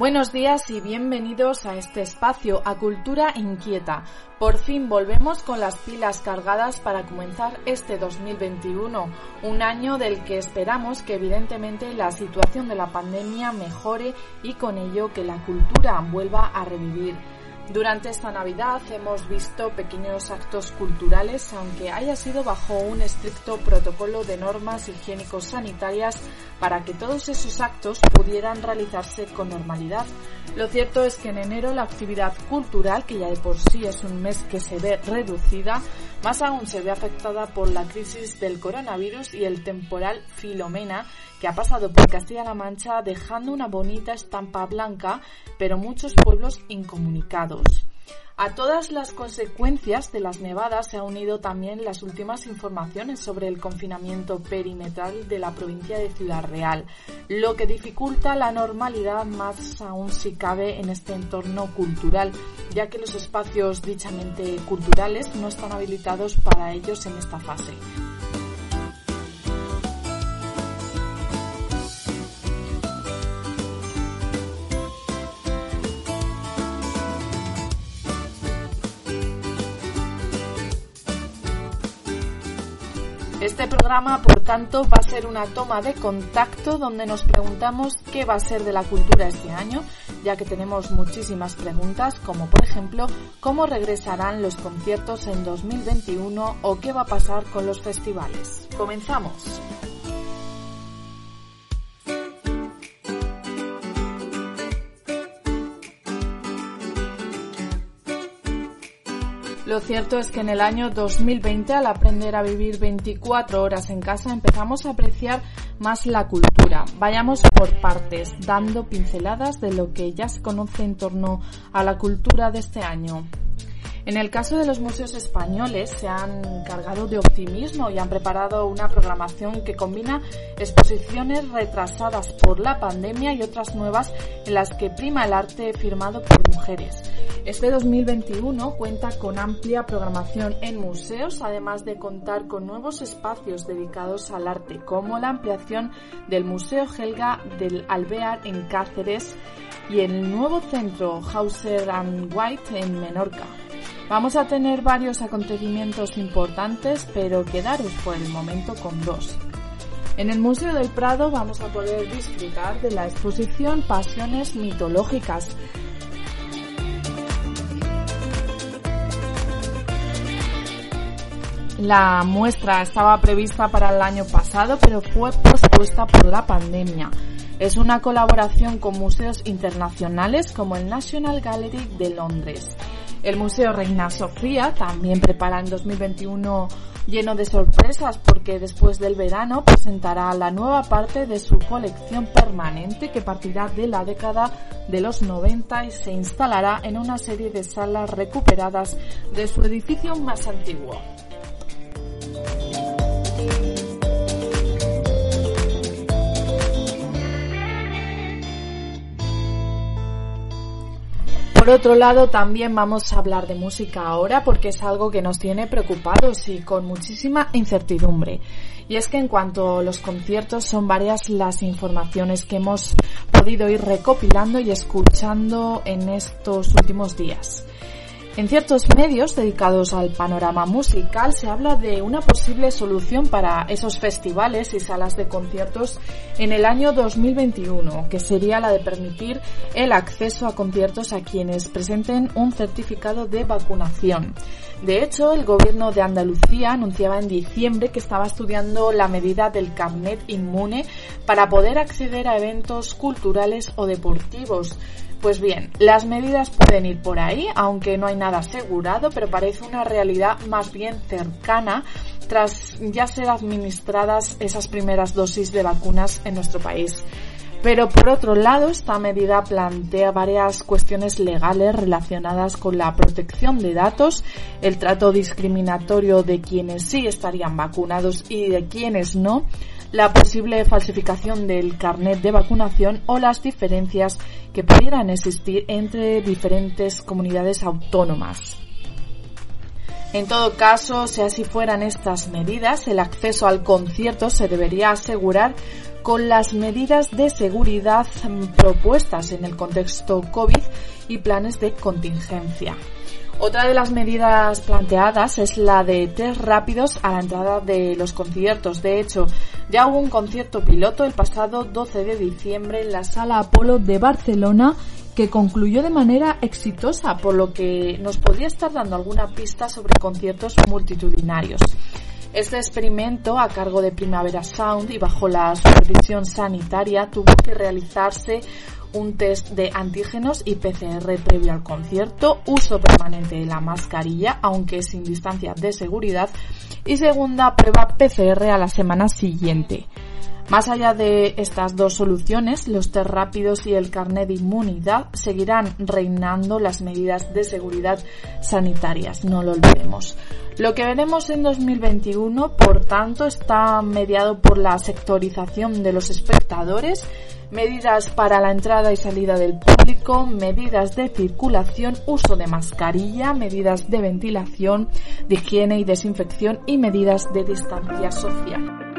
Buenos días y bienvenidos a este espacio, a Cultura Inquieta. Por fin volvemos con las pilas cargadas para comenzar este 2021, un año del que esperamos que evidentemente la situación de la pandemia mejore y con ello que la cultura vuelva a revivir. Durante esta Navidad hemos visto pequeños actos culturales, aunque haya sido bajo un estricto protocolo de normas higiénicos sanitarias para que todos esos actos pudieran realizarse con normalidad. Lo cierto es que en enero la actividad cultural, que ya de por sí es un mes que se ve reducida, más aún se ve afectada por la crisis del coronavirus y el temporal Filomena, que ha pasado por Castilla-La Mancha dejando una bonita estampa blanca, pero muchos pueblos incomunicados. A todas las consecuencias de las nevadas se ha unido también las últimas informaciones sobre el confinamiento perimetral de la provincia de Ciudad Real, lo que dificulta la normalidad más aún si cabe en este entorno cultural, ya que los espacios dichamente culturales no están habilitados para ellos en esta fase. Este programa, por tanto, va a ser una toma de contacto donde nos preguntamos qué va a ser de la cultura este año, ya que tenemos muchísimas preguntas, como por ejemplo, cómo regresarán los conciertos en 2021 o qué va a pasar con los festivales. Comenzamos. Lo cierto es que en el año 2020, al aprender a vivir 24 horas en casa, empezamos a apreciar más la cultura. Vayamos por partes, dando pinceladas de lo que ya se conoce en torno a la cultura de este año. En el caso de los museos españoles se han cargado de optimismo y han preparado una programación que combina exposiciones retrasadas por la pandemia y otras nuevas en las que prima el arte firmado por mujeres. Este 2021 cuenta con amplia programación en museos, además de contar con nuevos espacios dedicados al arte, como la ampliación del Museo Helga del Alvear en Cáceres y el nuevo centro Hauser and White en Menorca. Vamos a tener varios acontecimientos importantes, pero quedaros por el momento con dos. En el Museo del Prado vamos a poder disfrutar de la exposición Pasiones mitológicas. La muestra estaba prevista para el año pasado, pero fue pospuesta por la pandemia. Es una colaboración con museos internacionales como el National Gallery de Londres. El Museo Reina Sofía también prepara en 2021 lleno de sorpresas porque después del verano presentará la nueva parte de su colección permanente que partirá de la década de los 90 y se instalará en una serie de salas recuperadas de su edificio más antiguo. Por otro lado, también vamos a hablar de música ahora porque es algo que nos tiene preocupados y con muchísima incertidumbre. Y es que en cuanto a los conciertos son varias las informaciones que hemos podido ir recopilando y escuchando en estos últimos días. En ciertos medios dedicados al panorama musical se habla de una posible solución para esos festivales y salas de conciertos en el año 2021, que sería la de permitir el acceso a conciertos a quienes presenten un certificado de vacunación. De hecho, el gobierno de Andalucía anunciaba en diciembre que estaba estudiando la medida del carnet inmune para poder acceder a eventos culturales o deportivos. Pues bien, las medidas pueden ir por ahí, aunque no hay nada asegurado, pero parece una realidad más bien cercana tras ya ser administradas esas primeras dosis de vacunas en nuestro país. Pero por otro lado, esta medida plantea varias cuestiones legales relacionadas con la protección de datos, el trato discriminatorio de quienes sí estarían vacunados y de quienes no, la posible falsificación del carnet de vacunación o las diferencias que pudieran existir entre diferentes comunidades autónomas. En todo caso, si así fueran estas medidas, el acceso al concierto se debería asegurar con las medidas de seguridad propuestas en el contexto COVID y planes de contingencia. Otra de las medidas planteadas es la de test rápidos a la entrada de los conciertos. De hecho, ya hubo un concierto piloto el pasado 12 de diciembre en la Sala Apolo de Barcelona que concluyó de manera exitosa, por lo que nos podría estar dando alguna pista sobre conciertos multitudinarios. Este experimento, a cargo de Primavera Sound y bajo la supervisión sanitaria, tuvo que realizarse un test de antígenos y PCR previo al concierto, uso permanente de la mascarilla, aunque sin distancia de seguridad, y segunda prueba PCR a la semana siguiente. Más allá de estas dos soluciones, los test rápidos y el carnet de inmunidad seguirán reinando las medidas de seguridad sanitarias, no lo olvidemos. Lo que veremos en 2021, por tanto, está mediado por la sectorización de los espectadores, medidas para la entrada y salida del público, medidas de circulación, uso de mascarilla, medidas de ventilación, de higiene y desinfección y medidas de distancia social.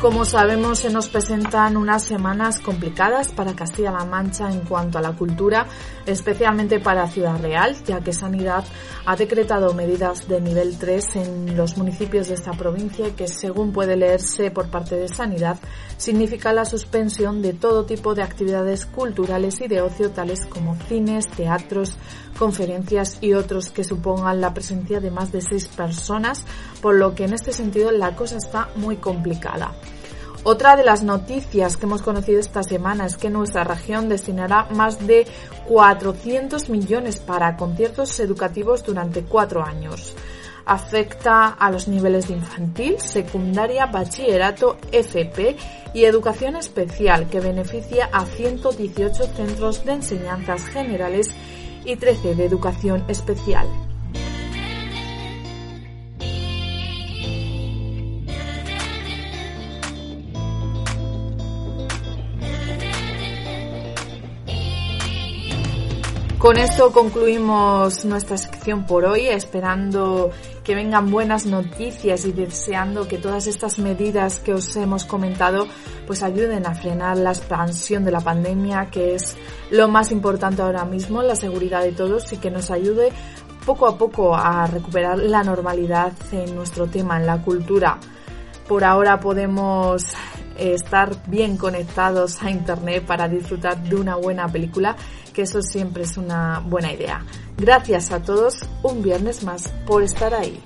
Como sabemos, se nos presentan unas semanas complicadas para Castilla-La Mancha en cuanto a la cultura, especialmente para Ciudad Real, ya que Sanidad ha decretado medidas de nivel 3 en los municipios de esta provincia que, según puede leerse por parte de Sanidad, significa la suspensión de todo tipo de actividades culturales y de ocio, tales como cines, teatros, conferencias y otros que supongan la presencia de más de seis personas, por lo que en este sentido la cosa está muy complicada. Otra de las noticias que hemos conocido esta semana es que nuestra región destinará más de 400 millones para conciertos educativos durante cuatro años. Afecta a los niveles de infantil, secundaria, bachillerato, FP y educación especial, que beneficia a 118 centros de enseñanzas generales y 13 de educación especial. Con esto concluimos nuestra sección por hoy, esperando que vengan buenas noticias y deseando que todas estas medidas que os hemos comentado pues ayuden a frenar la expansión de la pandemia, que es lo más importante ahora mismo, la seguridad de todos y que nos ayude poco a poco a recuperar la normalidad en nuestro tema, en la cultura. Por ahora podemos estar bien conectados a Internet para disfrutar de una buena película, que eso siempre es una buena idea. Gracias a todos un viernes más por estar ahí.